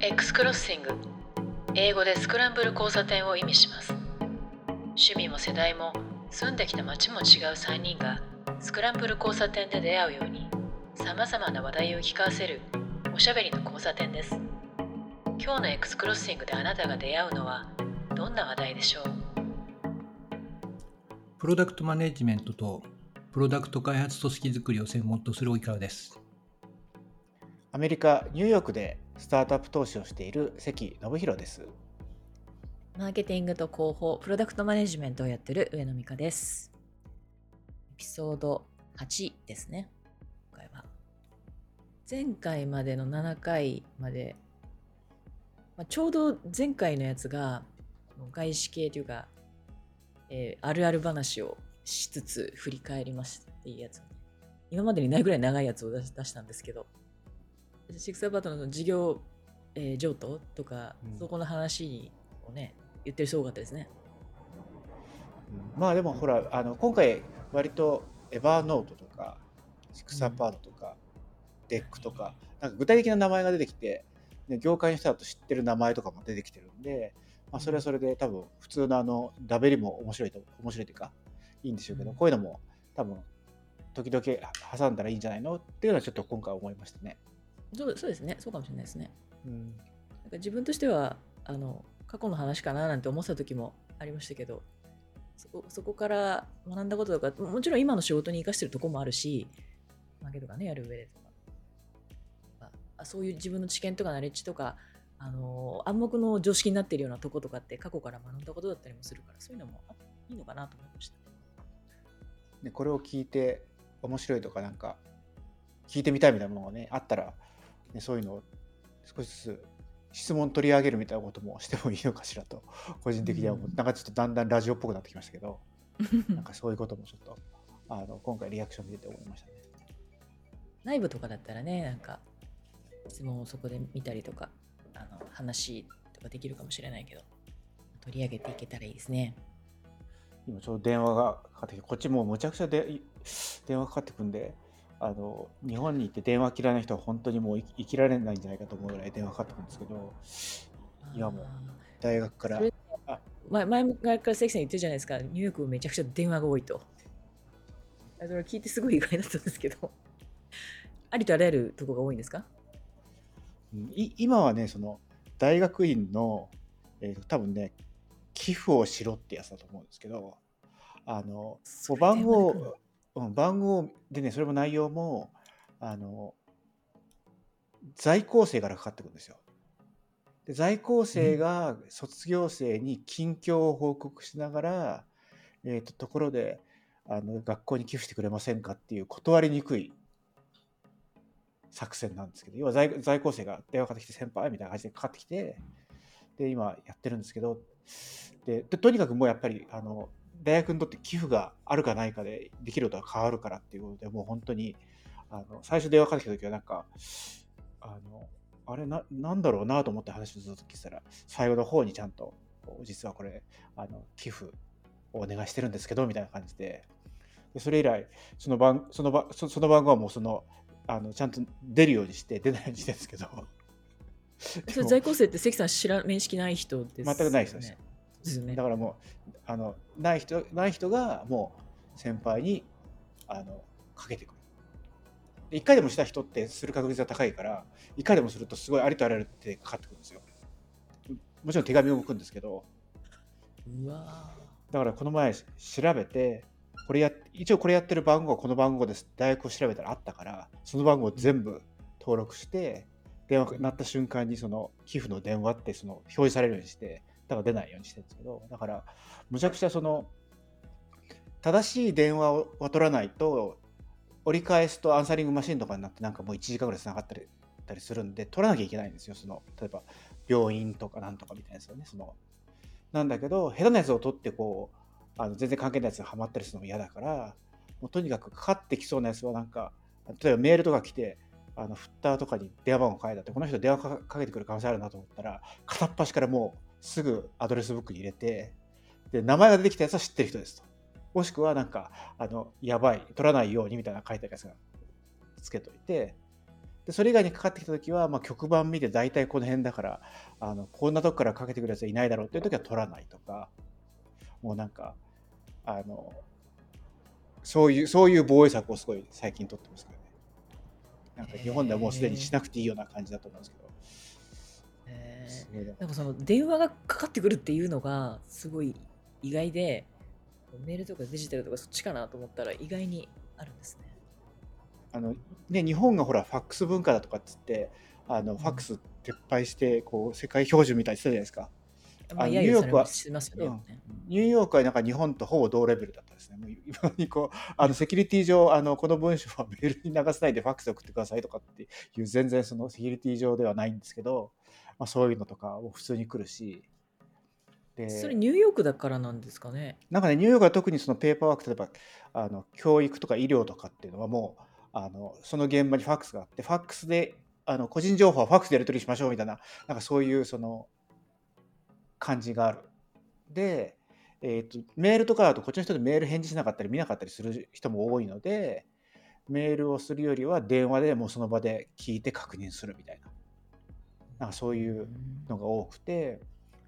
X クロッシング英語でスクランブル交差点を意味します。趣味も世代も住んできた街も違う3人がスクランブル交差点で出会うようにさまざまな話題を聞かせるおしゃべりの交差点です。今日の X クロッシングであなたが出会うのはどんな話題でしょう？プロダクトマネジメントとプロダクト開発組織づくりを専門とする及川です。アメリカ・ニューヨークでスタートアップ投資をしている関信弘です。マーケティングと広報、プロダクトマネジメントをやってる上野美香です。エピソード8ですね。今回は。前回までの7回まで、まあ、ちょうど前回のやつが、外資系というか、えーあるある話をしつつ振り返りましたっていうやつ。今までにないぐらい長いやつを出したんですけど、シックスアパートの事業、えー譲渡とか、うんそこの話をね、言ってる人多かったですね。まあでもほらあの今回割とエバーノートとかシックスアパートとか、デックとかなんか具体的な名前が出てきて、ね、業界の人だと知ってる名前とかも出てきてるんで、まあ、それはそれで多分普通のあのダベリも面白いと面白いというかいいんでしょうけど、うんこういうのも多分時々挟んだらいいんじゃないの？っていうのはちょっと今回思いましたね。そうそうですね、そうかもしれないですね。うんなんか自分としてはあの過去の話かななんて思ってた時もありましたけどそこそこから学んだこととかもちろん今の仕事に生かしてるとこもあるしマーケとかねやる上でとかああそういう自分の知見とかナレッジとかあの暗黙の常識になっているようなとことかって過去から学んだことだったりもするからそういうのもあいいのかなと思いました。でこれを聞いて面白いとかなんか聞いてみたいみたいなものがねあったら、ね、そういうのを少しずつ質問取り上げるみたいなこともしてもいいのかしらと 個人的には思う、うん。なんかちょっとだんだんラジオっぽくなってきましたけど なんかそういうこともちょっとあの今回リアクション見てて思いましたね。内部とかだったらねなんか質問をそこで見たりとかあの話とかできるかもしれないけど取り上げていけたらいいですね。今ちょうど電話がかかってきてこっちもうむちゃくちゃでい電話かかってくんであの日本に行って電話嫌いな人は本当にもう生生きられないんじゃないかと思うぐらい電話かかってくるんですけど今も大学から。前前から関さん言ってるじゃないですか。ニューヨークめちゃくちゃ電話が多いと。あそれ聞いてすごい意外だったんですけど。ありとあらゆるとこが多いんですか？うんい今はねその大学院の、えーと多分ね寄付をしろってやつだと思うんですけどあの番号、うん、番号でねそれも内容もあの在校生からかかってくるんですよ。で在校生が卒業生に近況を報告しながら、えー、とところであの学校に寄付してくれませんかっていう断りにくい作戦なんですけど要は在在校生が電話かかってきて先輩みたいな感じでかかってきてで今やってるんですけどでとにかくもうやっぱりあの大学にとって寄付があるかないかでできることが変わるからっていうことでもう本当にあの最初電話かかってきた時はなんかあのあれななんだろうなと思って話をずっと聞いてたら最後の方にちゃんと実はこれあの寄付をお願いしてるんですけどみたいな感じで。でそれ以来その番その番そその番号はもうそのあのちゃんと出るようにして出ないようにしてるんですけど。在校生って関さん知ら面識ない人です全くない人です。よですよね。だからもうあのない人ない人がもう先輩にあのかけてくる。で1回でもした人ってする確率が高いから1回でもするとすごいありとあらゆるってかかってくるんですよ。もちろん手紙を向くんですけど。うわだからこの前調べてこれや一応これやってる番号はこの番号です。大学を調べたらあったからその番号を全部登録して電話が鳴った瞬間にその寄付の電話ってその表示されるようにしてだから出ないようにしてるんですけどだからむちゃくちゃその正しい電話を取らないと折り返すとアンサリングマシンとかになってなんかもう1時間ぐらいつながったりたりするんで取らなきゃいけないんですよその例えば病院とかなんとかみたいなやつをねそのなんだけど下手なやつを取ってこうあの全然関係ないやつがハマったりするのも嫌だからもうとにかくかかってきそうなやつはなんか例えばメールとか来てあのフッターとかに電話番号書いてあってこの人電話かけてくる可能性あるなと思ったら片っ端からもうすぐアドレスブックに入れてで名前が出てきたやつは知ってる人ですと。もしくはなんかあのやばい取らないようにみたいな書いてあるやつがつけといてでそれ以外にかかってきた時は、まあ、局番見て大体この辺だからあのこんなとこからかけてくるやつはいないだろうっていう時は取らないとかもうなんかあのそういうそういう防衛策をすごい最近取ってますけどね。なんか日本ではもうすでにしなくていいような感じだと思うんですけど、えなんかその電話がかかってくるっていうのがすごい意外でメールとかデジタルとかそっちかなと思ったら意外にあるんですね。らあの、ね、日本がほらファックス文化だとかっつってあのファックス撤廃してこう世界標準みたいにしてたじゃないですか。ニューヨークはニューヨークはなんか日本とほぼ同レベルだったですね。もう今にこうあのセキュリティ上あのこの文章はメールに流さないでファックスで送ってくださいとかっていう全然そのセキュリティ上ではないんですけど、まあ、そういうのとかも普通に来るしでそれニューヨークだからなんですかね。なんかねニューヨークは特にそのペーパーワーク例えばあの教育とか医療とかっていうのはもうあのその現場にファックスがあってファックスであの個人情報はファックスでやり取りしましょうみたいななんかそういうその感じがある。で、えー、とメールとかだとこっちの人でメール返事しなかったり見なかったりする人も多いのでメールをするよりは電話でもうその場で聞いて確認するみたいななんかそういうのが多くて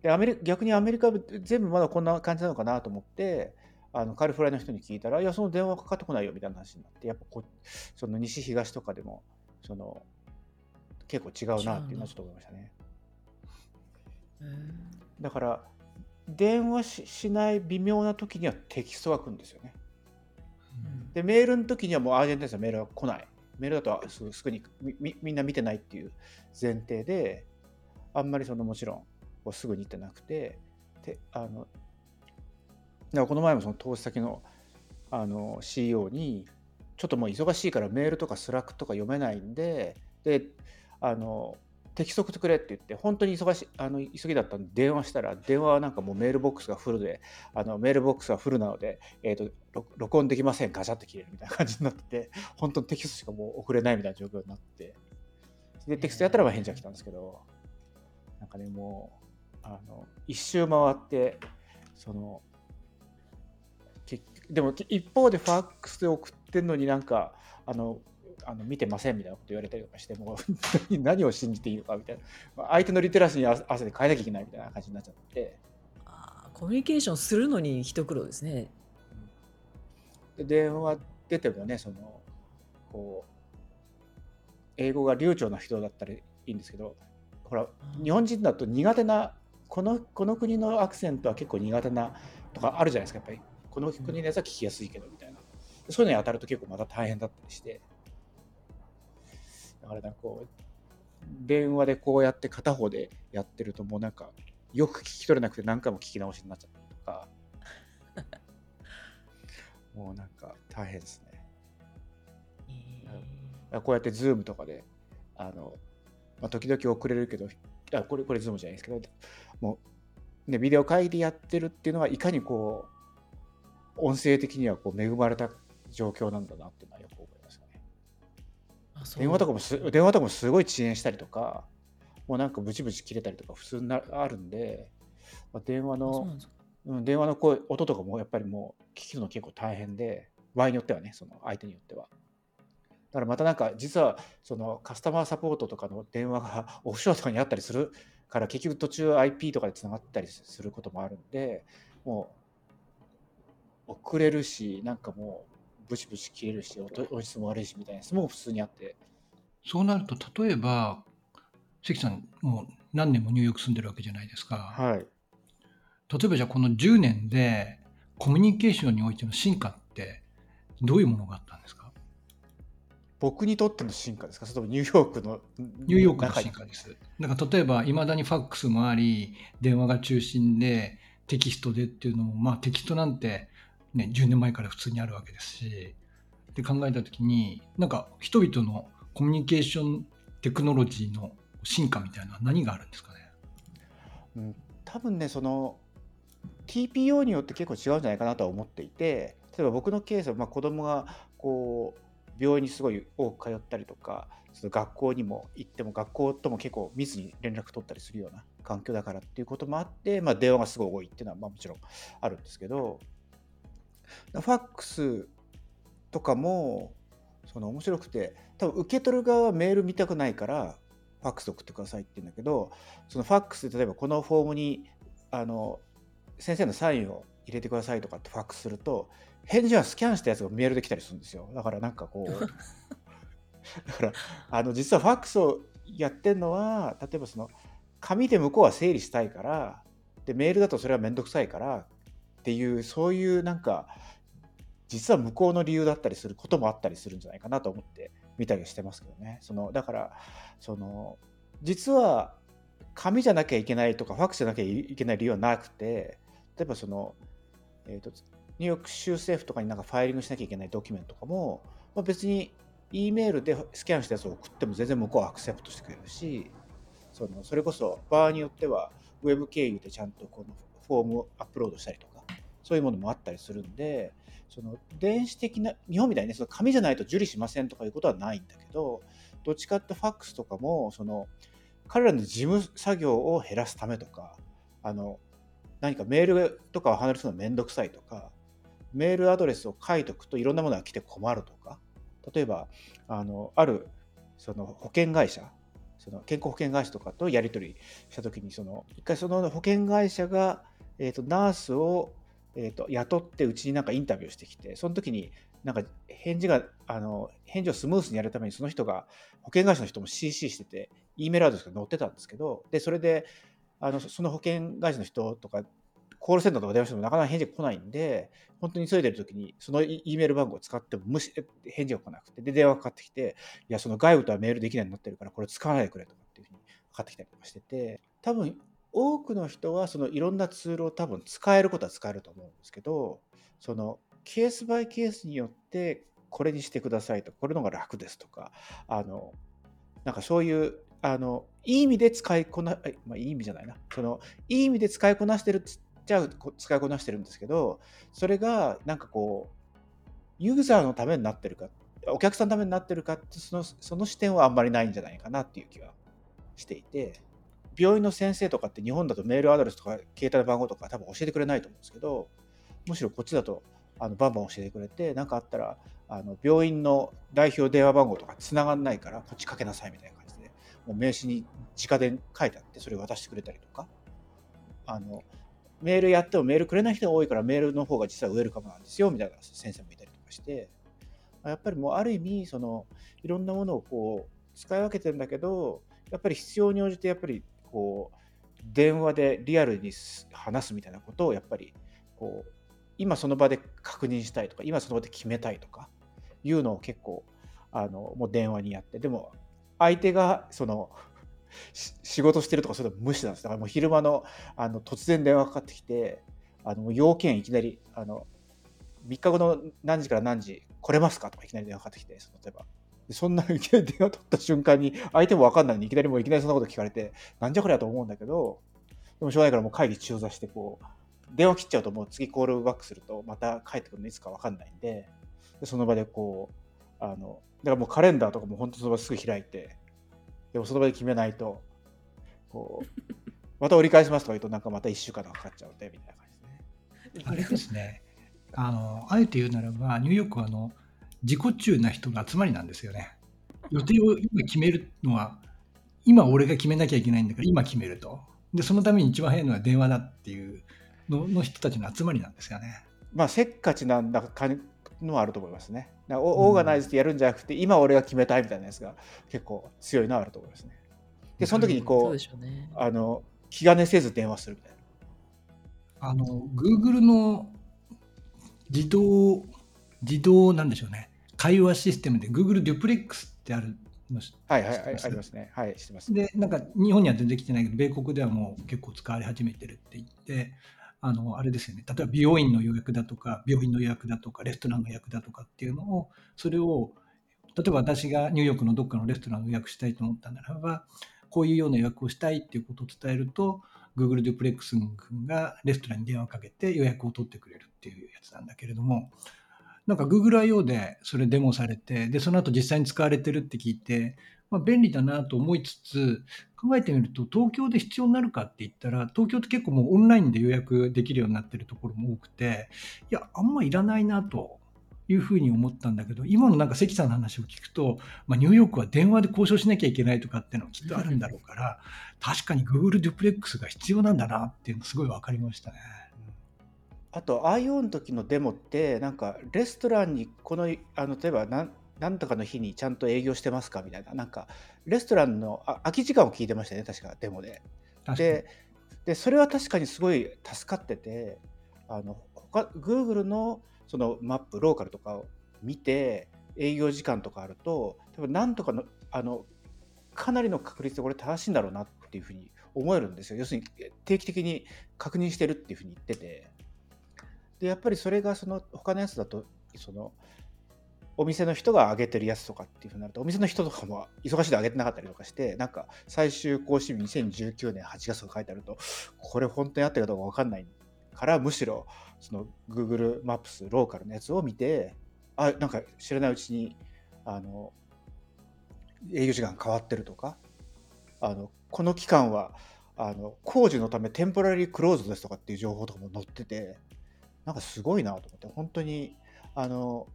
でアメリ逆にアメリカは全部まだこんな感じなのかなと思ってあのカリフォルニアの人に聞いたらいやその電話かかってこないよみたいな話になってやっぱこその西東とかでもその結構違うなっていうのはちょっと思いましたね。うん。だから電話ししない微妙な時にはテキストが来るんですよね。うん。でメールの時にはもうアージェントですよメールが来ないメールだとすぐにみみんな見てないっていう前提であんまりそのもちろんこうすぐに行ってなくてであのだからこの前もその投資先のあの CEO にちょっともう忙しいからメールとかスラックとか読めないんでであのテキスト送ってくれって言って本当に忙しあの急ぎだったんで電話したら電話はなんかもうメールボックスがフルであのメールボックスがフルなので、えー、と録音できませんガチャって切れるみたいな感じになってて本当にテキストしかもう送れないみたいな状況になって。でテキストやったらまあ返事が来たんですけどなんかねもうあの一周回ってそのでも一方でファックスで送ってんのになんかあのあの見てませんみたいなこと言われたりとかしてもう 何を信じていいのかみたいな。相手のリテラシーに合わせて変えなきゃいけないみたいな感じになっちゃって。あーコミュニケーションするのに一苦労ですね。で電話出てもねそのこう英語が流暢な人だったらいいんですけどほら日本人だと苦手なこのこの国のアクセントは結構苦手なとかあるじゃないですか。やっぱりこの国のやつは聞きやすいけどみたいな。そういうのに当たると結構また大変だったりしてだからなんかこう電話でこうやって片方でやってるともうなんかよく聞き取れなくて何回も聞き直しになっちゃったりとか もうなんか大変ですねえこうやってズームとかであの、まあ、時々遅れるけどあこれこれズームじゃないですけどもう、ね、ビデオ会議でやってるっていうのはいかにこう音声的にはこう恵まれた状況なんだなっていうのはよく思いますよね。電話とかもす電話とかもすごい遅延したりとかもうなんかブチブチ切れたりとか普通になあるんで、まあ、電話のうん、電話の声音とかもやっぱりもう聞くの結構大変で場合によってはねその相手によっては。だからまたなんか実はそのカスタマーサポートとかの電話がオフショアとかにあったりするから結局途中 IP とかでつながったりすることもあるんでもう遅れるしなんかもうブチブチ切れるし音音質も悪いしみたいなやつも普通にあって。そうなると例えば関さんもう何年もニューヨーク住んでるわけじゃないですか。はい。例えばじゃあこの10年でコミュニケーションにおいての進化ってどういうものがあったんですか？僕にとっての進化ですか？それともニューヨークのニューヨークの進化です。だから例えばいまだにファックスもあり電話が中心でテキストでっていうのもまあテキストなんて、ね、10年前から普通にあるわけですしって考えた時になんか人々のコミュニケーションテクノロジーの進化みたいなのは何があるんですかね？うん、多分ねその TPO によって結構違うんじゃないかなとは思っていて例えば僕のケースはまあ子供がこう病院にすごい多く通ったりとかその学校にも行っても学校とも結構密に連絡取ったりするような環境だからっていうこともあって、まあ、電話がすごい多いっていうのはまあもちろんあるんですけどファックスとかもその面白くて多分受け取る側はメール見たくないからファックス送ってくださいって言うんだけどそのファックスで例えばこのフォームにあの先生のサインを入れてくださいとかってファックスすると返事はスキャンしたやつがメールできたりするんですよ。だからなんかこう だからあの実はファックスをやってるのは例えばその紙で向こうは整理したいからでメールだとそれは面倒くさいからっていうそういうなんか実は向こうの理由だったりすることもあったりするんじゃないかなと思って見たりしてますけどね。そのだからその実は紙じゃなきゃいけないとかファックスじゃなきゃいけない理由はなくて例えばその、えーと、ニューヨーク州政府とかになんかファイリングしなきゃいけないドキュメントとかも、まあ、別に E メールでスキャンしたやつを送っても全然向こうはアクセプトしてくれるしそのそれこそ場合によってはウェブ経由でちゃんとこのフォームをアップロードしたりとかそういうものもあったりするんでその電子的な日本みたいにねその紙じゃないと受理しませんとかいうことはないんだけどどっちかってファックスとかもその彼らの事務作業を減らすためとかあの何かメールとかを離れるのめんどくさいとかメールアドレスを書いとくといろんなものが来て困るとか例えばあのあるその保険会社その健康保険会社とかとやり取りした時にその一回その保険会社が、えーと、ナースを、えーと、雇ってうちになんかインタビューしてきてその時になんか返事があの返事をスムースにやるためにその人が保険会社の人も CC してて E メールアドレスが載ってたんですけどでそれであのその保険会社の人とかコールセンターとか電話してもなかなか返事が来ないんで、本当に急いでる時に、その E メール番号を使っても無視、返事が来なくて、で、電話がかかってきて、いや、その外部とはメールできないようになってるから、これ使わないでくれとかっていうふうにかかってきたりとかしてて、多分、多くの人はそのいろんなツールを多分使えることは使えると思うんですけど、そのケースバイケースによってこれにしてくださいと、これの方が楽ですとか、あの、なんかそういう、あの、いい意味で使いこな、まあいい意味じゃないな。その、いい意味で使いこなしてるっちゃう使いこなしてるんですけどそれがなんかこうユーザーのためになってるかお客さんのためになってるかってそのその視点はあんまりないんじゃないかなっていう気はしていて病院の先生とかって日本だとメールアドレスとか携帯番号とか多分教えてくれないと思うんですけどむしろこっちだとあのバンバン教えてくれて何かあったらあの病院の代表電話番号とかつながんないからこっちかけなさいみたいな感じでもう名刺に直で書いてあってそれを渡してくれたりとかあのメールやってもメールくれない人が多いからメールの方が実はウェルカムなんですよみたいな先生もいたりとかしてやっぱりもうある意味そのいろんなものをこう使い分けてるんだけどやっぱり必要に応じてやっぱりこう電話でリアルに話すみたいなことをやっぱりこう今その場で確認したいとか今その場で決めたいとかいうのを結構あのもう電話にやってでも相手がその仕事してるとかそういうの無視なんです。だからもう昼間のあの突然電話かかってきて、あの要件いきなりあの3日後の何時から何時来れますかとかいきなり電話かかってきて、その例えば。そんないきなり電話取った瞬間に相手も分かんないのにいきなりもういきなりそんなこと聞かれて、なんじゃこりゃと思うんだけど、でもしょうがないからもう会議中座してこう、電話切っちゃうともう次コールバックするとまた帰ってくるのいつか分かんないんで、でその場でこう、あの、だからもうカレンダーとかも本当その場すぐ開いて、でもその場で決めないと、こう、また折り返しますとか言うと、なんかまた1週間かかっちゃうので、みたいな感じですね。あれですね。あの、あえて言うならば、ニューヨークはあの自己中な人が集まりなんですよね。予定を今決めるのは、今俺が決めなきゃいけないんだから、今決めると。で、そのために一番早いのは電話だっていうのの人たちの集まりなんですよね。まあ、せっかちなんだかのはあると思いますね。オーガナイズでやるんじゃなくて、今俺が決めたいみたいなやつが結構強いのはあると思いますね。で、その時にこう、うね、あの気兼ねせず電話するみたいな。あの、Google の自動、自動なんでしょうね。会話システムで Google デュプレックスってあるのはいはい、はい、ありますね。はい、してます。で、なんか日本には全然来てないけど、米国ではもう結構使われ始めてるって言って、あの、あれですよね。例えば美容院の予約だとか、病院の予約だとか、レストランの予約だとかっていうのを、それを、例えば私がニューヨークのどっかのレストランを予約したいと思ったならば、こういうような予約をしたいっていうことを伝えると、Google デュプレックス君がレストランに電話をかけて予約を取ってくれるっていうやつなんだけれども、なんか Google I.O. でそれデモされて、で、その後実際に使われてるって聞いて、まあ、便利だなと思いつつ、考えてみると、東京で必要になるかって言ったら、東京って結構もうオンラインで予約できるようになってるところも多くて、いや、あんまいらないなというふうに思ったんだけど、今のなんか関さんの話を聞くと、まあ、ニューヨークは電話で交渉しなきゃいけないとかっていうのはきっとあるんだろうから、確かに Google デュプレックスが必要なんだなっていうのすごい分かりましたね。あと IO の時のデモってなんかレストランにこのあの例えばなんなんとかの日にちゃんと営業してますかみたいな。なんかレストランのあ空き時間を聞いてましたね確かデモで。ででそれは確かにすごい助かっててあの他 Google のそのマップローカルとかを見て営業時間とかあると多分なんとかのあのかなりの確率でこれ正しいんだろうなっていうふうに思えるんですよ。要するに定期的に確認してるっていうふうに言っててでやっぱりそれがその他のやつだとそのお店の人が上げてるやつとかっていうふうになるとお店の人とかも忙しいで上げてなかったりとかしてなんか最終更新日2019年8月とか書いてあるとこれ本当にあったかどうか分かんないからむしろその Google マップスローカルのやつを見てあなんか知らないうちにあの営業時間変わってるとかあのこの期間はあの工事のためテンポラリークローズですとかっていう情報とかも載っててなんかすごいなと思って本当にあの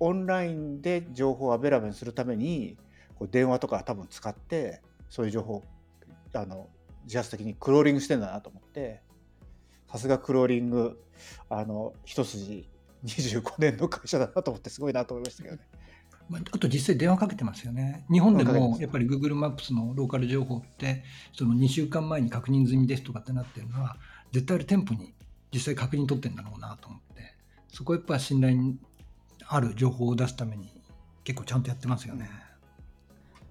オンラインで情報をアベラブルにするためにこう電話とか多分使ってそういう情報をあの自発的にクローリングしてんだなと思ってさすがクローリングあの一筋25年の会社だなと思ってすごいなと思いましたけどね。まああと実際電話かけてますよね。日本でもやっぱり Google マップスのローカル情報って、その2週間前に確認済みですとかってなってるのは、絶対ある店舗に実際確認取ってんだろうなと思って、そこやっぱ信頼にある情報を出すために結構ちゃんとやってますよね。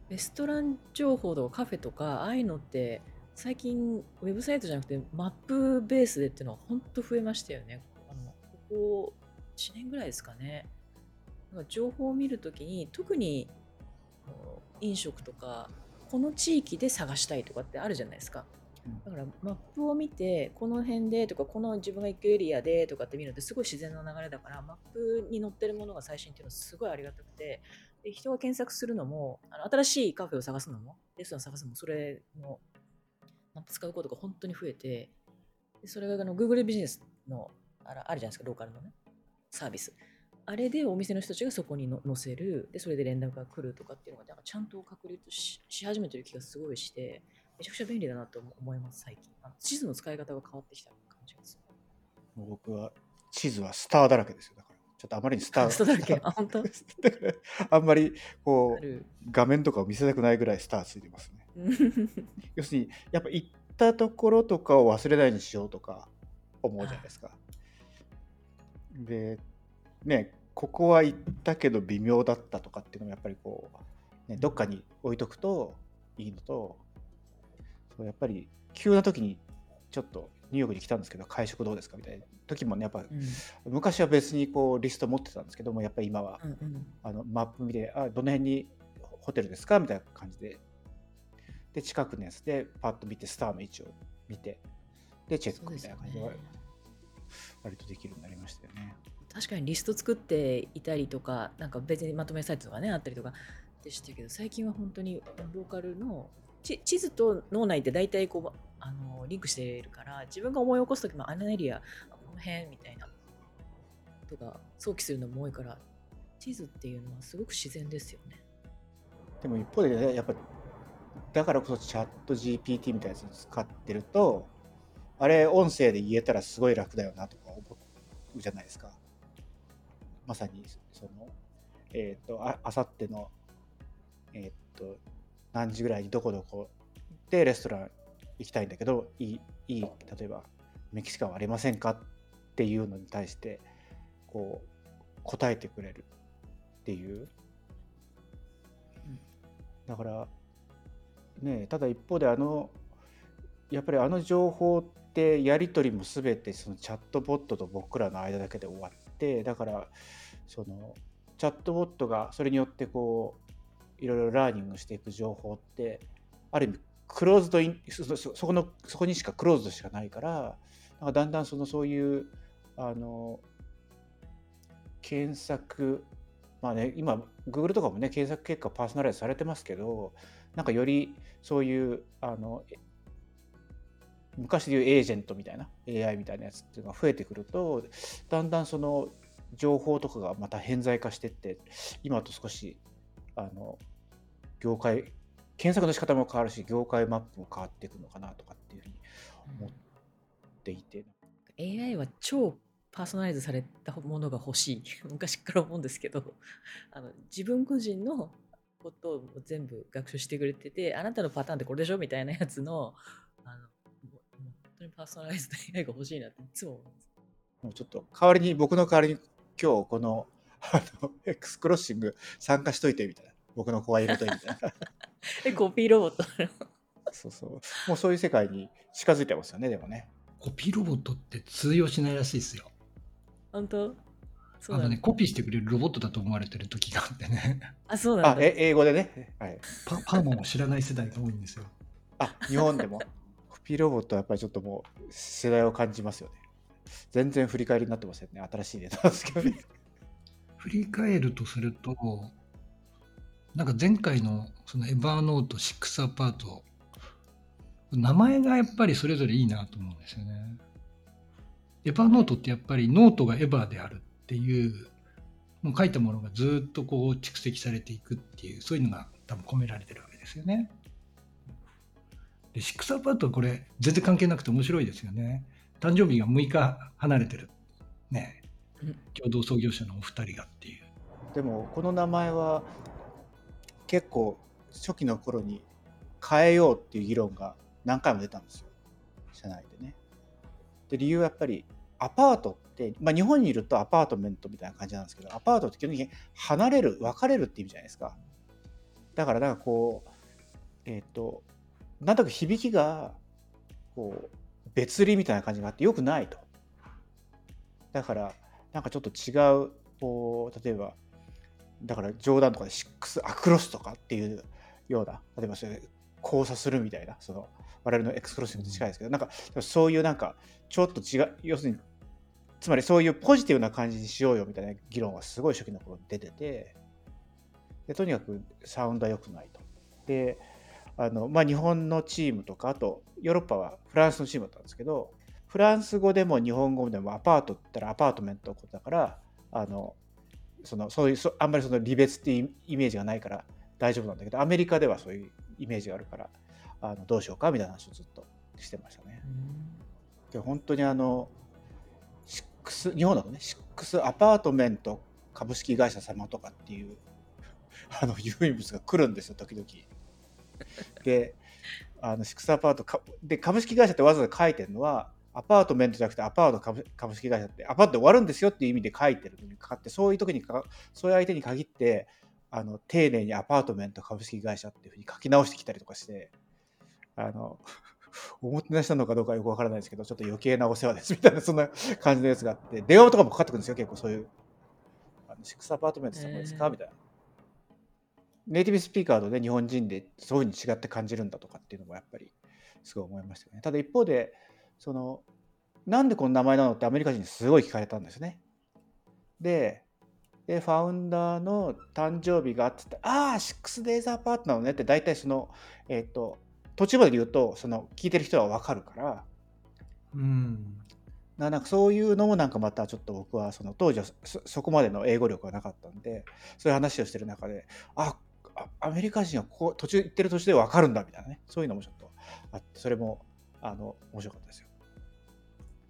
レストラン情報とかカフェとかああいうのって最近ウェブサイトじゃなくてマップベースでっていうのは本当増えましたよね。あのここ1年ぐらいですかね。なんか情報を見るときに特に飲食とかこの地域で探したいとかってあるじゃないですか。だからマップを見てこの辺でとかこの自分が行くエリアでとかって見るのってすごい自然な流れだからマップに載ってるものが最新っていうのはすごいありがたくてで人が検索するのもあの新しいカフェを探すのもレストランを探すのもそれのマップ使うことが本当に増えてでそれがあの Google ビジネスのあらあるじゃないですかローカルのねサービス。あれでお店の人たちがそこに載せる。でそれで連絡が来るとかっていうのがなんかちゃんと確立しし始めてる気がすごいしてめちゃくちゃ便利だなと思います最近。あの地図の使い方が変わってきた感じがする。もう僕は地図はスターだらけですよだから。ちょっとあまりにスタースターだらけ？あ本当？だからあんまりこう画面とかを見せたくないぐらいスターついてますね。う ん要するにやっぱ行ったところとかを忘れないようにしようとか思うじゃないですか。でねここは行ったけど微妙だったとかっていうのもやっぱりこう、ね、どっかに置いとくといいのとそうやっぱり急な時にちょっとニューヨークに来たんですけど会食どうですかみたいな。時もねやっぱうん。昔は別にこうリスト持ってたんですけどもやっぱり今はうんうん。あのマップ見てあどの辺にホテルですかみたいな感じで。で近くのやつでパッと見てスターの位置を見てでチェックみたいな感じでね。割とできるようになりましたよね。確かにリスト作っていたりとか、なんか別にまとめサイトとかね、あったりとかでしたけど、最近は本当にローカルのち地図と脳内って大体こうあのリンクしているから、自分が思い起こすときもあのエリア、この辺みたいなとか想起するのも多いから、地図っていうのはすごく自然ですよね。でも一方でねやっぱだからこそチャット GPT みたいなやつを使ってるとあれ音声で言えたらすごい楽だよなとか思うじゃないですか。まさにそのえっ、とああさってのえっ、と何時ぐらいにどこどこでレストラン行きたいんだけどいいいい例えばメキシカンはありませんかっていうのに対してこう答えてくれるっていう。だからねただ一方であのやっぱりあの情報ってやり取りも全てそのチャットボットと僕らの間だけで終わってだからそのチャットボットがそれによってこういろいろラーニングしていく情報ってある意味クローズドインそそそこのそこにしかクローズドしかないからなんかだんだんそのそういうあの検索まあね今 Google とかもね検索結果パーソナライズされてますけどなんかよりそういうあの昔でいうエージェントみたいな AI みたいなやつっていうのが増えてくるとだんだんその情報とかがまた偏在化してって今と少しあの業界検索の仕方も変わるし業界マップも変わっていくのかなとかっていうふうに思っていて。AI は超パーソナライズされたものが欲しい。昔から思うんですけど。あの自分個人のことを全部学習してくれててあなたのパターンってこれでしょみたいなやつの あの本当にパーソナライズの AI が欲しいなっていつも思うんです。もうちょっと代わりに僕の代わりに今日このあの X クロッシング参加しといてみたいな。僕の子がいるといいみたいな。えコピーロボットそうそう。もうそういう世界に近づいてますよねでもね。コピーロボットって通用しないらしいですよ。本当？そうあのね、コピーしてくれるロボットだと思われてる時があってね、あそうなんだ。あえ英語でね、はい、パパーマを知らない世代が多いんですよ。あ日本でも。コピーロボットはやっぱりちょっともう世代を感じますよね。全然振り返りになってませんね。新しいネタですけどね振り返るとすると、なんか前回のそのエバーノート6アパート、名前がやっぱりそれぞれいいなと思うんですよね。エバーノートってやっぱりノートがエバーであるっていう、もう書いたものがずっとこう蓄積されていくっていう、そういうのが多分込められてるわけですよね。で、6アパートはこれ全然関係なくて面白いですよね。誕生日が6日離れてる。ね。共同創業者のお二人がっていう。でもこの名前は結構初期の頃に変えようっていう議論が何回も出たんですよ。社内でね。で理由はやっぱりアパートって、まあ、日本にいるとアパートメントみたいな感じなんですけどアパートって基本的に離れる別れるって意味じゃないですか。だからなんかこうえっ、となんとなく響きがこう別離みたいな感じがあってよくないと。だからなんかちょっと違うこう例えばだから冗談とかで6アクロスとかっていうような例えばそれ交差するみたいなその我々のエクスクロッシングと近いですけどなんかそういうなんかちょっと違う要するにつまりそういうポジティブな感じにしようよみたいな議論はすごい初期の頃に出ててでとにかくサウンドは良くないと。であのまあ、日本のチームとかあとヨーロッパはフランスのチームだったんですけどフランス語でも日本語でもアパートって言ったらアパートメントのことだからあのそのそういうそあんまりその離別っていうイメージがないから大丈夫なんだけどアメリカではそういうイメージがあるからあのどうしようかみたいな話をずっとしてましたね。で本当にあの6日本だとね6アパートメント株式会社様とかっていう あの郵便物が来るんですよ時々。であの6アパートかで株式会社ってわざわざ書いてるのはアパートメントじゃなくてアパート株株式会社ってアパートで終わるんですよっていう意味で書いてるのにかかってそういう時にかそういう相手に限ってあの丁寧にアパートメント株式会社っていうふうに書き直してきたりとかしてあの おもてなしなのかどうかよくわからないですけどちょっと余計なお世話ですみたいなそんな感じのやつがあって電話とかもかかってくるんですよ結構そういう。あの6アパートメント様ですかみたいな。ネイティブスピーカーとね日本人でそういうふうに違って感じるんだとかっていうのもやっぱりすごい思いましたよね。ただ一方でそのなんでこの名前なのってアメリカ人にすごい聞かれたんですねででファウンダーの誕生日があって言ってああ 6days apart なのねって大体そのえっ、と途中まで言うとその聞いてる人は分かるからうん。ななんかそういうのもなんかまたちょっと僕はその当時はそそこまでの英語力がなかったんでそういう話をしてる中でああアメリカ人はここ途中行ってる途中で分かるんだみたいなねそういうのもちょっとあってそれもあの面白かったですよ。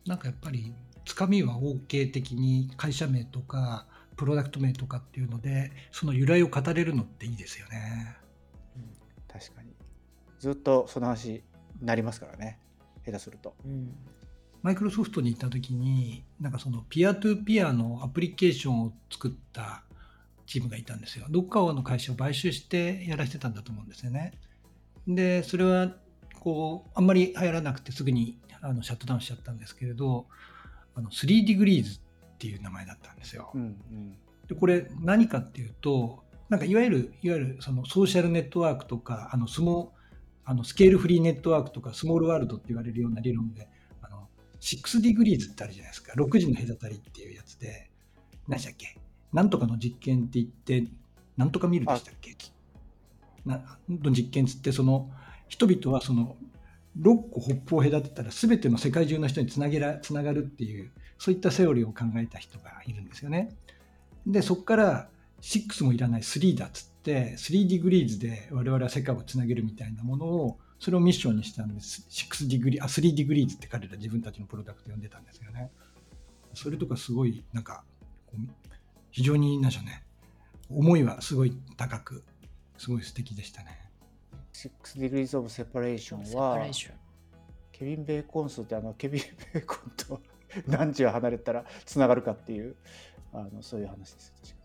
なんかやっぱりつかみは OK 的に会社名とかプロダクト名とかっていうのでその由来を語れるのっていいですよね。確かにずっとその話になりますからね下手すると。うんマイクロソフトに行った時になんかそのピアトゥピアのアプリケーションを作ったチームがいたんですよ。どっかの会社を買収してやらせてたんだと思うんですよね。でそれはこうあんまり流行らなくてすぐにあのシャットダウンしちゃったんですけれどあの 3degrees っていう名前だったんですよ。うんうん。でこれ何かっていうとなんかいわゆるいわゆるそのソーシャルネットワークとかあのスモあのスケールフリーネットワークとかスモールワールドって言われるような理論であの6 degrees ってあるじゃないですか。6次の隔たりっていうやつで何でしたっけ？なんとかの実験って言ってなんとかミルでしたっけ？なの実験つってその人々はその6個ホップを隔てたら全ての世界中の人につなげらつながるっていうそういったセオリーを考えた人がいるんですよね。でそこから6もいらない3だっつって3 degrees で我々は世界をつなげるみたいなものをそれをミッションにしたんです6 degree あ3 degrees って彼ら自分たちのプロダクト呼んでたんですよね。それとかすごいなんか非常に何でしょうね思いはすごい高くすごい素敵でしたね。6 Degrees of Separation はケビン・ベーコン数ってあのケビン・ベーコンと何時を離れたらつながるかっていうあのそういう話です確か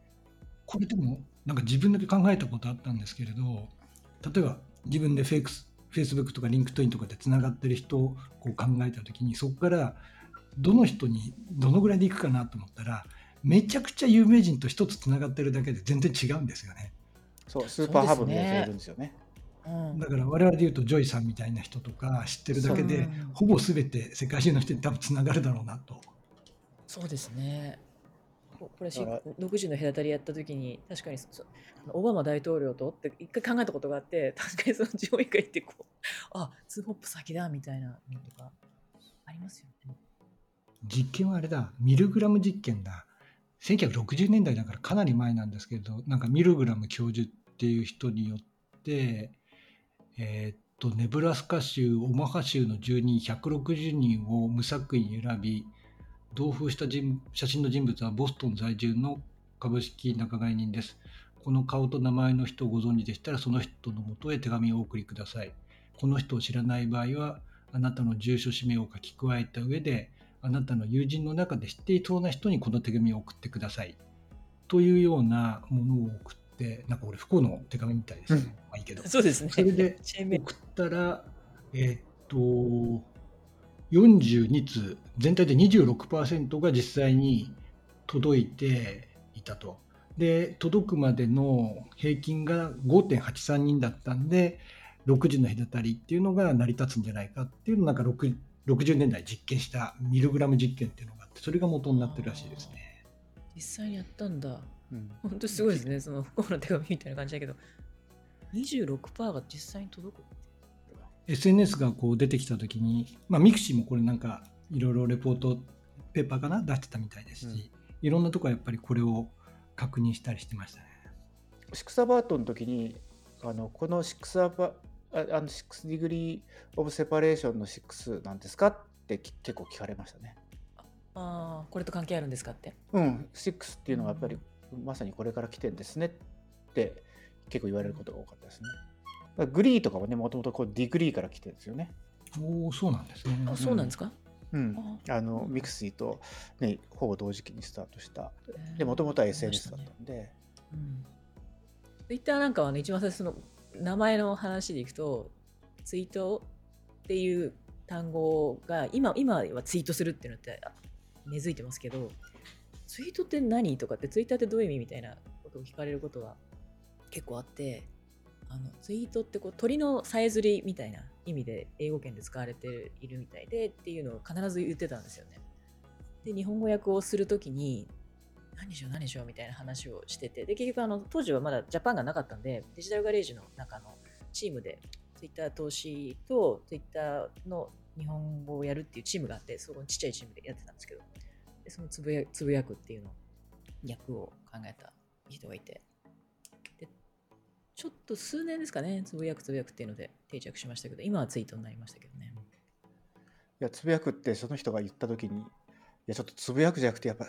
これでもなんか自分だけ考えたことあったんですけれど例えば自分でフェイクス Facebook とか LinkedIn とかでつながってる人をこう考えた時にそこからどの人にどのぐらいでいくかなと思ったらめちゃくちゃ有名人と一つつながってるだけで全然違うんですよね。そうスーパーハブのやつがいるんですよね。だから我々で言うとジョイさんみたいな人とか知ってるだけでほぼ全て世界中の人に多分つながるだろうなと。そうですね。これ6次の隔たりやった時に確かにオバマ大統領とって一回考えたことがあって確かにそのジョイ介してこうあ two hop 先だみたいなのとかありますよね。実験はあれだミルグラム実験だ1960年代だからかなり前なんですけどなんかミルグラム教授っていう人によってえー、とネブラスカ州オマハ州の住人160人を無作為に選び同封した写真の人物はボストン在住の株式仲買人です。この顔と名前の人をご存知でしたらその人のもとへ手紙をお送りください。この人を知らない場合はあなたの住所氏名を書き加えた上であなたの友人の中で知っていそうな人にこの手紙を送ってください。というようなものを送ってでなんか俺不幸の手紙みたいですね、うん、まあいいけど。そうですね。それで送ったらえー、っと42通全体で26%が実際に届いていたと。で届くまでの平均が5.83人だったんで6時の隔たりっていうのが成り立つんじゃないかっていうのをなんか60年代実験したミルグラム実験っていうのがあってそれが元になってるらしいですね。実際にやったんだうん、本当すごいですね、その不幸の手紙みたいな感じだけど、26%が実際に届く SNS がこう出てきたときに、まあ、ミクシーもこれなんかいろいろレポートペーパーかな出してたみたいですし、うん、いろんなところやっぱりこれを確認したりしてましたね。シックス・アパートの時にあのこのシックスアパああの6 degree of separation の6なんですかって結構聞かれましたね。ああこれと関係あるんですかって。うん、6っていうのはやっぱりまさにこれから来てんですねって結構言われることが多かったですね。 GREE とかはね、もともと degree から来てるんですよね。おお、そうなんですね。あ、そうなんですか、うん、あのミクシーと、ね、ほぼ同時期にスタートした。で、もともとは SNS だったんで。ねうん、ツイッターなんかはね、一番最初の名前の話でいくと、ツイートっていう単語が今今はツイートするっていうのって根付いてますけどツイートって何？とかってツイッターってどういう意味？みたいなことを聞かれることが結構あってあのツイートってこう鳥のさえずりみたいな意味で英語圏で使われているみたいでっていうのを必ず言ってたんですよね。で日本語訳をするときに何しよう何しようみたいな話をしててで結局あの当時はまだジャパンがなかったんでデジタルガレージの中のチームでツイッター投資とツイッターの日本語をやるっていうチームがあってそこのちっちゃいチームでやってたんですけどそのつぶやつぶやくっていうの役を考えた人がいて。でちょっと数年ですかねつぶやくつぶやくっていうので定着しましたけど今はツイートになりましたけどね。いやつぶやくってその人が言った時にいやちょっとつぶやくじゃなくてやっぱ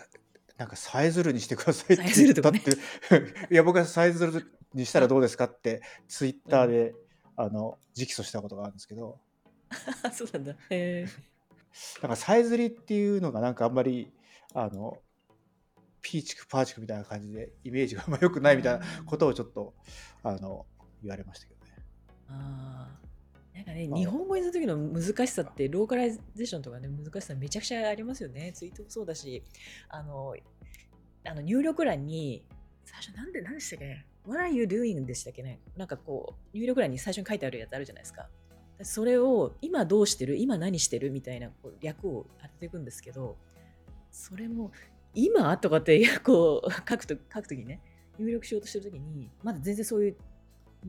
なんかさえずるにしてくださいって言ったって、ね、いや僕はさえずるにしたらどうですかってツイッターで、うん、あの直訴したことがあるんですけど。そうなんだ。へえなんかさえずりっていうのがなんかあんまりあのピーチクパーチクみたいな感じでイメージがあんま良くないみたいなことをちょっとあの言われましたけどね。あなんかね、日本語にする時の難しさってローカライゼーションとかね難しさめちゃくちゃありますよね。ツイートもそうだしあのあの入力欄に最初なんで何でしたっけ ?What are you doing? でしたっけね？なんかこう入力欄に最初に書いてあるやつあるじゃないですか。それを今どうしてる？今何してる？みたいなこう略を当てていくんですけどそれも今とかって こう書くと書くときにね入力しようとしてるときにまだ全然そういう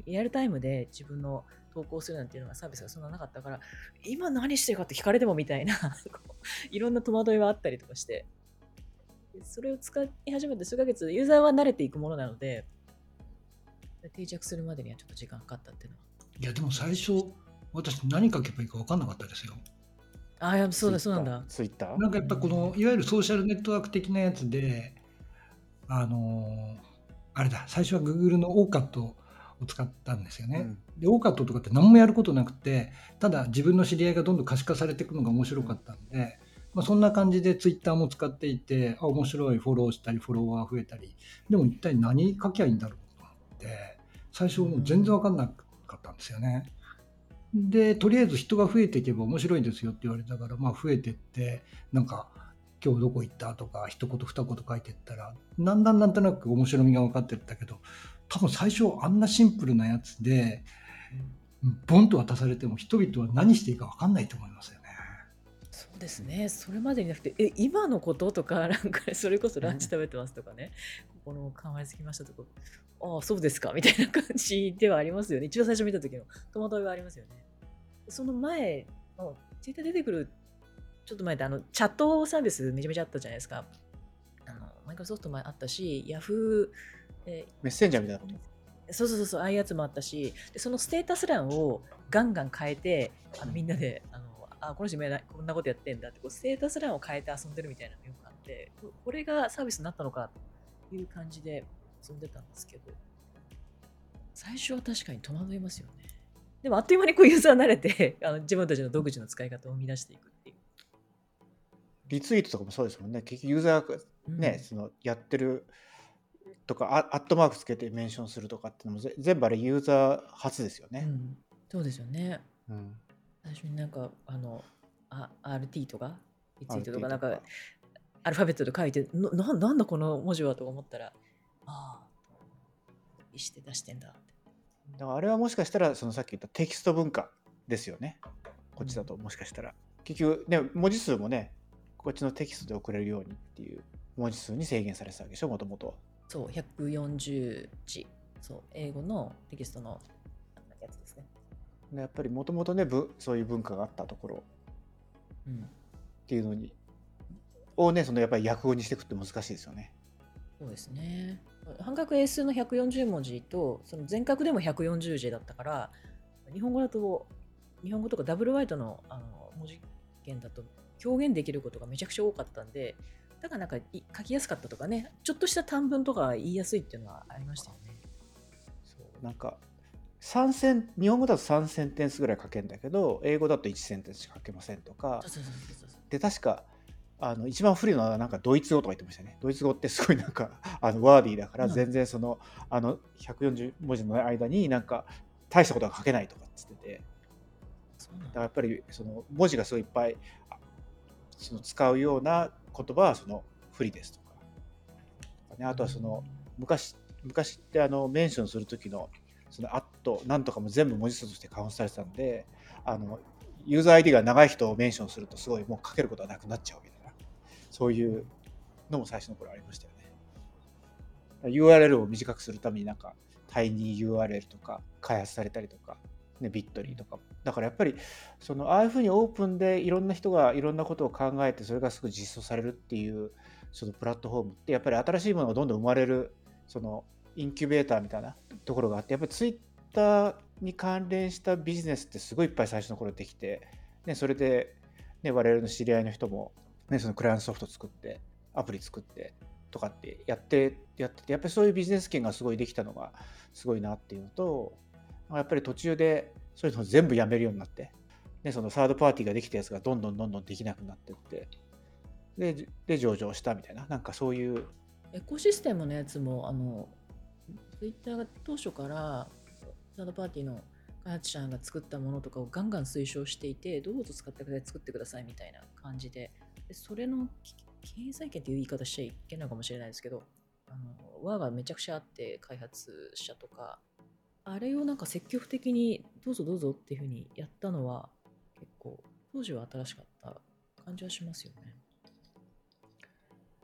リアルタイムで自分の投稿するなんていうのがサービスがそんななかったから、今何してるかって聞かれてもみたいな、いろんな戸惑いはあったりとかして、それを使い始めて数ヶ月、ユーザーは慣れていくものなので、定着するまでにはちょっと時間かかったっていうのは。いやでも最初私何書けばいいか分かんなかったですよ。あやそうだ、そうなんだ。ツイッター？なんかやっぱこのいわゆるソーシャルネットワーク的なやつであのーあれだ最初は Google の OCAT を使ったんですよね。うんで OCAT とかって何もやることなくてただ自分の知り合いがどんどん可視化されていくのが面白かったんで、まあ、そんな感じで Twitter も使っていてあ面白いフォローしたりフォロワー増えたりでも一体何書きゃいいんだろうと思って最初もう全然分かんなかったんですよね。でとりあえず人が増えていけば面白いですよって言われたから、まあ、増えてってなんか今日どこ行ったとか一言二言書いてったらだんだんなんとなく面白みが分かってったけど多分最初あんなシンプルなやつでボンと渡されても人々は何していいか分かんないと思いますよね。そうですね、それまでになくて、え、今のこととか、なんかそれこそランチ食べてますとかね、ここの考えつきましたとか、ああ、そうですかみたいな感じではありますよね。一番最初見た時の戸惑いはありますよね。その前の、ツイッター出てくる、ちょっと前で、あの、チャットサービスめちゃめちゃあったじゃないですか。あの、マイクロソフトもあったし、ヤフー、えメッセンジャーみたいなことそうそうそうそう、ああいうやつもあったし、でそのステータス欄をガンガン変えて、あのみんなで、あこの人今こんなことやってんだってこう、ステータス欄を変えて遊んでるみたいなのがよくあって、ここれがサービスになったのかという感じで遊んでたんですけど、最初は確かに戸惑いますよね。でもあっという間にこうユーザー慣れて あの自分たちの独自の使い方を生み出していくっていう。リツイートとかもそうですもんね。結局ユーザーがうんね、そのやってるとか、あアットマークつけてメンションするとかっていうのもぜ全部あれユーザー初ですよね。うん、そうですよね。うん最初になんかあのあ RT とかリツイートとかなんかアルファベットで書いてなななんだこの文字はとか思ったらああ意思で出してんだってだからあれはもしかしたらそのさっき言ったテキスト文化ですよね。こっちだともしかしたら。結局ね、文字数もね、こっちのテキストで送れるようにっていう文字数に制限されてたわけでしょ、もともと。そう140字そう英語のテキストのやっぱりもともとね、ぶそういう文化があったところうん、っていうのに、をね、そのやっぱり訳語にしていくって難しいですよね。そうですね半角英数の140文字とその全角でも140字だったから日本語だと日本語とかダブルワイトのあの文字圏だと表現できることがめちゃくちゃ多かったんでだからなんかい書きやすかったとかねちょっとした短文とか言いやすいっていうのはありましたよね。そうなんか3セン日本語だと3センテンスぐらい書けるんだけど英語だと1センテンスしか書けませんとか。で確かあの一番古いのはなんかドイツ語とか言ってましたね。ドイツ語ってすごいなんかあのワーディーだからうん。全然その,、あの140文字の間になんか大したことが書けないとかっつってて。だ。だからやっぱりその文字がすごいいっぱいあその使うような言葉はその不利ですとか。ね、あとはその昔昔ってあのメンションする時のそのアットなんとかも全部文字数としてカウントされてたんであのユーザー ID が長い人をメンションするとすごいもう書けることはなくなっちゃうみたいな。そういうのも最初の頃ありましたよね。URL を短くするためになんかタイニー URL とか開発されたりとかね、ビットリーとかだからやっぱりそのああいうふうにオープンでいろんな人がいろんなことを考えてそれがすぐ実装されるっていうそのプラットフォームってやっぱり新しいものがどんどん生まれるそのインキュベーターみたいなところがあってやっぱりツイッターに関連したビジネスってすごいいっぱい最初の頃できて、ね、それで、ね、我々の知り合いの人も、ね、そのクライアントソフト作ってアプリ作ってとかってやってやっててやっぱりそういうビジネス圏がすごいできたのがすごいなっていうのとやっぱり途中でそういうのを全部やめるようになって、ね、そのサードパーティーができたやつがどんどんどんどんできなくなってってでで上場したみたいななんかそういう。エコシステムのやつもあのツイッターが当初からサードパーティーの開発者が作ったものとかをガンガン推奨していてどうぞ使ってください作ってくださいみたいな感じででそれの経済権という言い方しちゃいけないかもしれないですけどあの輪がめちゃくちゃあって開発者とかあれをなんか積極的にどうぞどうぞっていうふうにやったのは結構当時は新しかった感じはしますよね。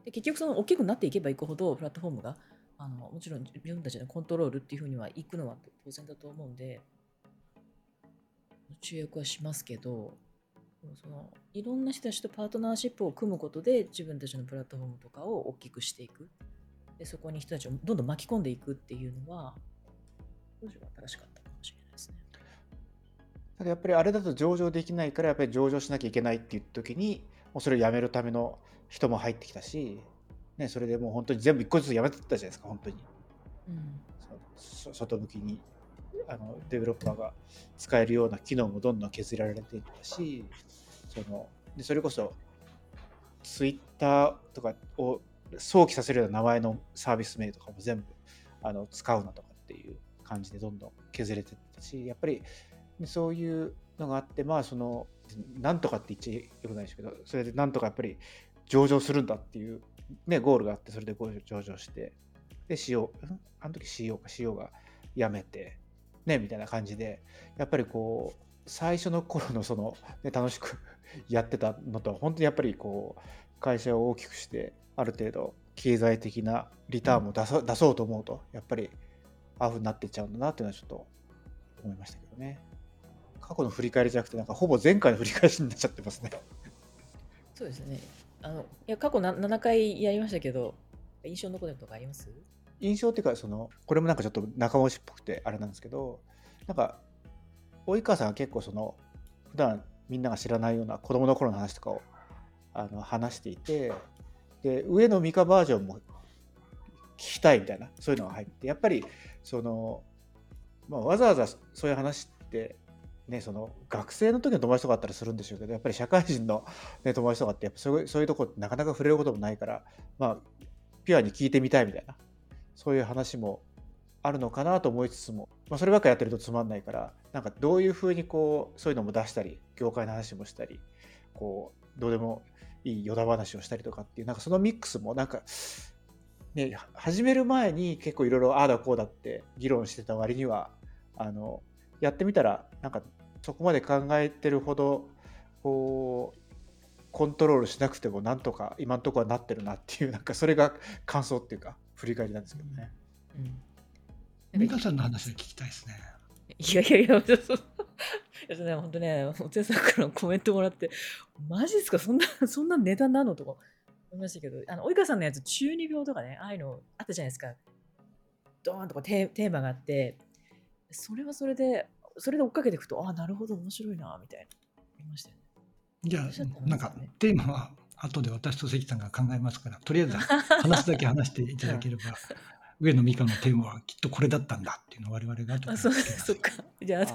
で結局その大きくなっていけばいくほどプラットフォームがあのもちろん自分たちのコントロールっていうふうにはいくのは当然だと思うんで注力はしますけどそのいろんな人たちとパートナーシップを組むことで自分たちのプラットフォームとかを大きくしていくでそこに人たちをどんどん巻き込んでいくっていうのは当時は正しかったかもしれないですね。ただやっぱりあれだと上場できないからやっぱり上場しなきゃいけないっていう時にもうそれをやめるための人も入ってきたし、ね、それでもう本当に全部一個ずつやめてったじゃないですか本当に。うん。そ外向きにあのデベロッパーが使えるような機能もどんどん削られていったしそのでそれこそツイッターとかを想起させるような名前のサービス名とかも全部あの使うなとかっていう感じでどんどん削れていったしやっぱりそういうのがあってまあそのなんとかって言っちゃよくないですけどそれでなんとかやっぱり上場するんだっていう、ね、ゴールがあってそれで上場してで CO あの時 CO か CO が辞めてねみたいな感じでやっぱりこう最初の頃のその、ね、楽しく やってたのと本当にやっぱりこう会社を大きくしてある程度経済的なリターンも出そ,、出そうと思うとやっぱりアフになってっちゃうんだなっていうのはちょっと思いましたけどね。過去の振り返りじゃなくてなんかほぼ前回の振り返りになっちゃってますね。そうですねあのいや過去な7回やりましたけど印象残るとかあります？印象っていうかそのこれもなんかちょっと仲間しっぽくてあれなんですけどなんか及川さんは結構その普段みんなが知らないような子供の頃の話とかをあの話していてで上のミカバージョンも聞きたいみたいなそういうのが入ってやっぱりその、まあ、わざわざそういう話ってね、その学生の時の友達とかあったりするんでしょうけどやっぱり社会人の、ね、友達とかってやっぱそういうとこってなかなか触れることもないからまあピュアに聞いてみたいみたいなそういう話もあるのかなと思いつつも、まあ、そればっかやってるとつまんないからなんかどういうふうにこうそういうのも出したり業界の話もしたりこうどうでもいい余談話をしたりとかっていうなんかそのミックスもなんかね始める前に結構いろいろああだこうだって議論してた割にはあのやってみたらなんかそこまで考えてるほどこうコントロールしなくてもなんとか今のところはなってるなっていうなんかそれが感想っていうか振り返りなんですけどね。うん、美香さんの話は聞きたいですね。いやいやいや、そうね、本当ね、おつやさんからコメントもらって、マジですか、そんな、そんなネタなの？とか思いましたけど、あの、及川さんのやつ、中二病とかね、ああいうのあったじゃないですか。ドーンとかテーマがあって、それはそれで、それで追っかけていくと、ああ、なるほど、面白いな、みたいな、思いましたよね。じゃあ、なんか、テーマは、後で私と関さんが考えますから、とりあえず 話すだけ話していただければ、上野美香のテーマはきっとこれだったんだっていうのを我々が後であそうそっか。じゃあ、振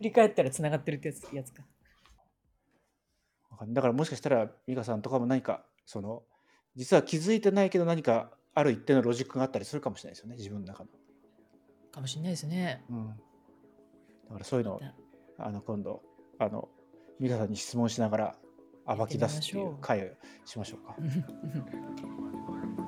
り返ったらつながってるってやつやつか。だからもしかしたら美香さんとかも何かその実は気づいてないけど何かある一定のロジックがあったりするかもしれないですよね自分の中の。かもしれないですね。うん、だからそういうのをあの今度あの美香さんに質問しながら暴き出すっていう会をしましょうか。